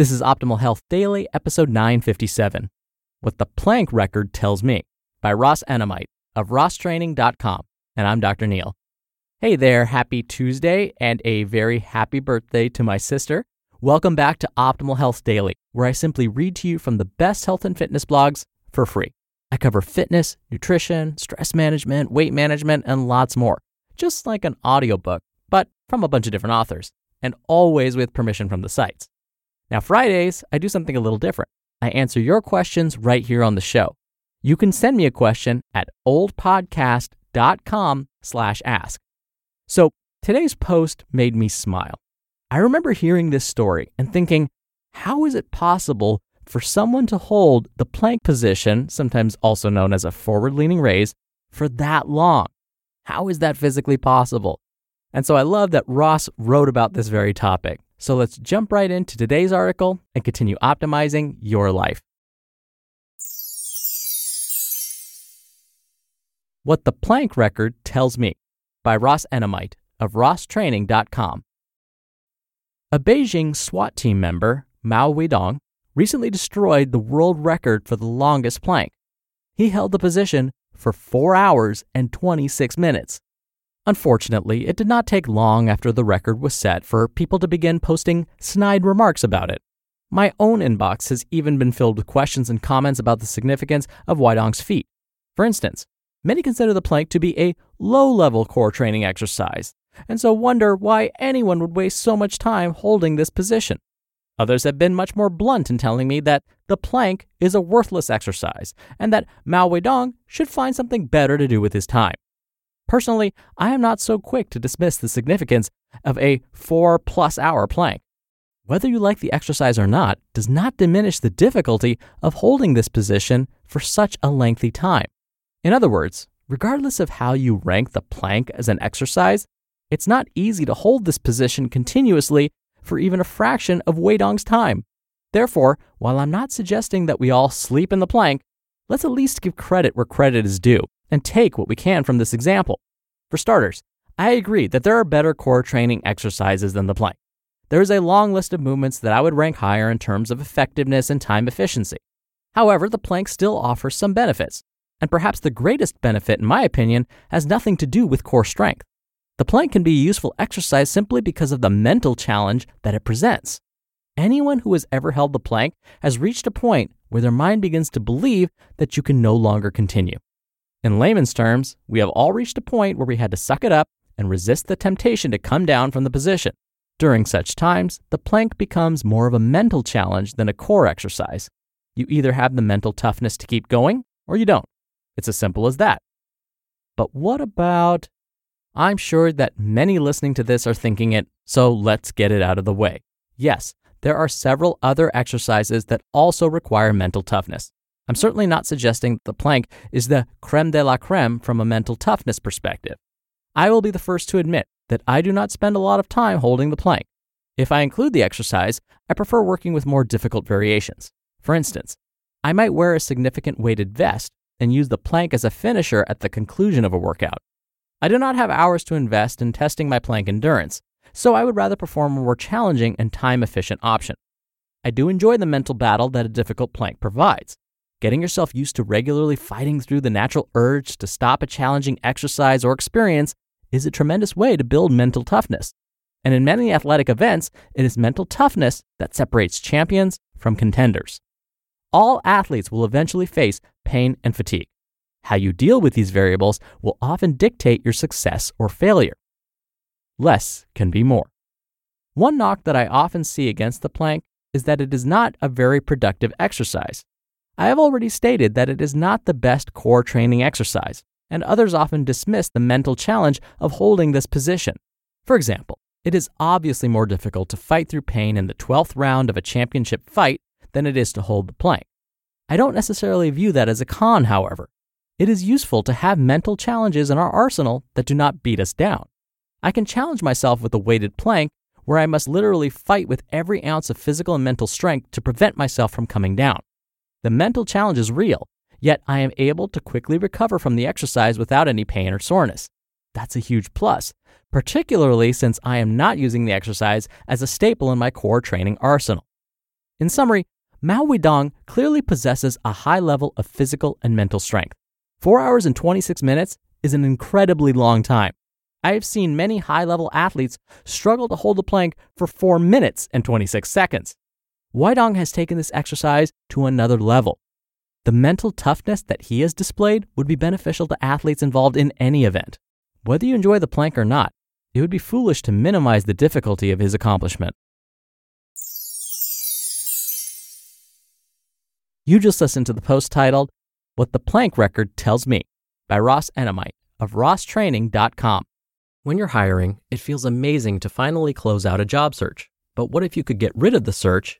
This is Optimal Health Daily, episode 957. What the Plank Record Tells Me by Ross Enamait of rosstraining.com. And I'm Dr. Neal. Hey there, happy Tuesday and a very happy birthday to my sister. Welcome back to Optimal Health Daily, where I simply read to you from the best health and fitness blogs for free. I cover fitness, nutrition, stress management, weight management, and lots more, just like an audiobook, but from a bunch of different authors, and always with permission from the sites. Now, Fridays, I do something a little different. I answer your questions right here on the show. You can send me a question at ohdpodcast.com slash ask. So today's post made me smile. I remember hearing this story and thinking, how is it possible for someone to hold the plank position, sometimes also known as a forward leaning raise, for that long? How is that physically possible? And so I love that Ross wrote about this very topic. So let's jump right into today's article and continue optimizing your life. What the Plank Record Tells Me by Ross Enamait of rosstraining.com. A Beijing SWAT team member, Mao Weidong, recently destroyed the world record for the longest plank. He held the position for 4 hours and 26 minutes. Unfortunately, it did not take long after the record was set for people to begin posting snide remarks about it. My own inbox has even been filled with questions and comments about the significance of Weidong's feat. For instance, many consider the plank to be a low level core training exercise, and so wonder why anyone would waste so much time holding this position. Others have been much more blunt in telling me that the plank is a worthless exercise and that Mao Weidong should find something better to do with his time. Personally, I am not so quick to dismiss the significance of a four plus hour plank. Whether you like the exercise or not does not diminish the difficulty of holding this position for such a lengthy time. In other words, regardless of how you rank the plank as an exercise, it's not easy to hold this position continuously for even a fraction of Weidong's time. Therefore, while I'm not suggesting that we all sleep in the plank, let's at least give credit where credit is due and take what we can from this example. For starters, I agree that there are better core training exercises than the plank. There is a long list of movements that I would rank higher in terms of effectiveness and time efficiency. However, the plank still offers some benefits, and perhaps the greatest benefit, in my opinion, has nothing to do with core strength. The plank can be a useful exercise simply because of the mental challenge that it presents. Anyone who has ever held the plank has reached a point where their mind begins to believe that you can no longer continue. In layman's terms, we have all reached a point where we had to suck it up and resist the temptation to come down from the position. During such times, the plank becomes more of a mental challenge than a core exercise. You either have the mental toughness to keep going or you don't. It's as simple as that. But what about? I'm sure that many listening to this are thinking it, so let's get it out of the way. Yes, there are several other exercises that also require mental toughness. I'm certainly not suggesting that the plank is the creme de la creme from a mental toughness perspective. I will be the first to admit that I do not spend a lot of time holding the plank. If I include the exercise, I prefer working with more difficult variations. For instance, I might wear a significant weighted vest and use the plank as a finisher at the conclusion of a workout. I do not have hours to invest in testing my plank endurance, so I would rather perform a more challenging and time efficient option. I do enjoy the mental battle that a difficult plank provides. Getting yourself used to regularly fighting through the natural urge to stop a challenging exercise or experience is a tremendous way to build mental toughness. And in many athletic events, it is mental toughness that separates champions from contenders. All athletes will eventually face pain and fatigue. How you deal with these variables will often dictate your success or failure. Less can be more. One knock that I often see against the plank is that it is not a very productive exercise. I have already stated that it is not the best core training exercise, and others often dismiss the mental challenge of holding this position. For example, it is obviously more difficult to fight through pain in the 12th round of a championship fight than it is to hold the plank. I don't necessarily view that as a con, however. It is useful to have mental challenges in our arsenal that do not beat us down. I can challenge myself with a weighted plank where I must literally fight with every ounce of physical and mental strength to prevent myself from coming down. The mental challenge is real, yet I am able to quickly recover from the exercise without any pain or soreness. That's a huge plus, particularly since I am not using the exercise as a staple in my core training arsenal. In summary, Mao Weidong clearly possesses a high level of physical and mental strength. 4 hours and 26 minutes is an incredibly long time. I have seen many high level athletes struggle to hold the plank for 4 minutes and 26 seconds. Weidong has taken this exercise to another level. The mental toughness that he has displayed would be beneficial to athletes involved in any event. Whether you enjoy the plank or not, it would be foolish to minimize the difficulty of his accomplishment. You just listened to the post titled, What the Plank Record Tells Me by Ross Enamait of rosstraining.com. When you're hiring, it feels amazing to finally close out a job search. But what if you could get rid of the search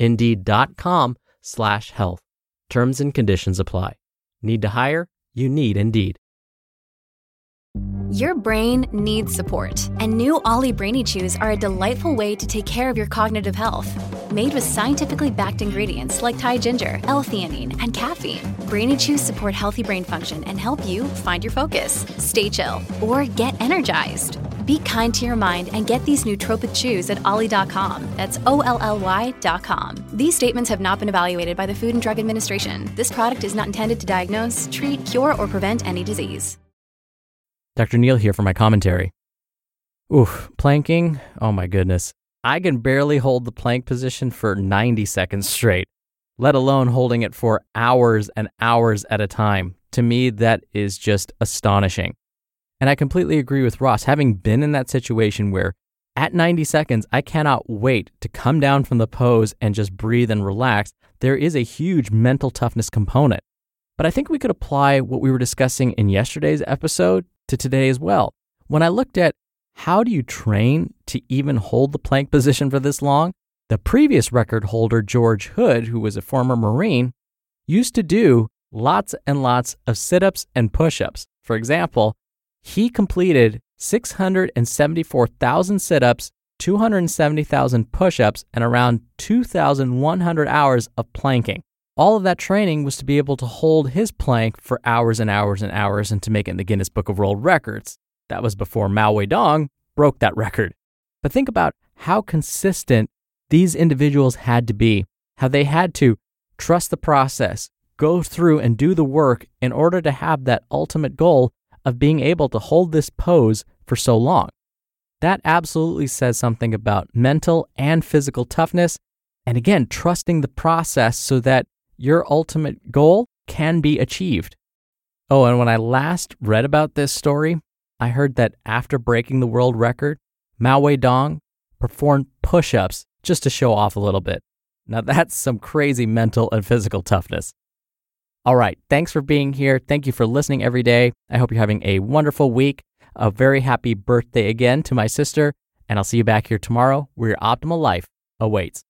Indeed.com slash health. Terms and conditions apply. Need to hire? You need Indeed. Your brain needs support, and new OLLY Brainy Chews are a delightful way to take care of your cognitive health. Made with scientifically backed ingredients like Thai ginger, L-theanine, and caffeine, Brainy Chews support healthy brain function and help you find your focus, stay chill, or get energized. Be kind to your mind and get these nootropic chews at olly.com. That's O L L Y.com. These statements have not been evaluated by the Food and Drug Administration. This product is not intended to diagnose, treat, cure, or prevent any disease. Dr. Neal here for my commentary. Oof, planking? Oh my goodness. I can barely hold the plank position for 90 seconds straight, let alone holding it for hours and hours at a time. To me, that is just astonishing. And I completely agree with Ross, having been in that situation where at 90 seconds, I cannot wait to come down from the pose and just breathe and relax. There is a huge mental toughness component. But I think we could apply what we were discussing in yesterday's episode to today as well. When I looked at how do you train to even hold the plank position for this long, the previous record holder, George Hood, who was a former Marine, used to do lots and lots of sit ups and push ups. For example, he completed 674,000 sit ups, 270,000 push ups, and around 2,100 hours of planking. All of that training was to be able to hold his plank for hours and hours and hours and to make it in the Guinness Book of World Records. That was before Mao Weidong broke that record. But think about how consistent these individuals had to be, how they had to trust the process, go through and do the work in order to have that ultimate goal of being able to hold this pose for so long. That absolutely says something about mental and physical toughness. And again, trusting the process so that your ultimate goal can be achieved. Oh, and when I last read about this story, I heard that after breaking the world record, Mao Weidong performed push ups just to show off a little bit. Now, that's some crazy mental and physical toughness. All right. Thanks for being here. Thank you for listening every day. I hope you're having a wonderful week. A very happy birthday again to my sister. And I'll see you back here tomorrow where your optimal life awaits.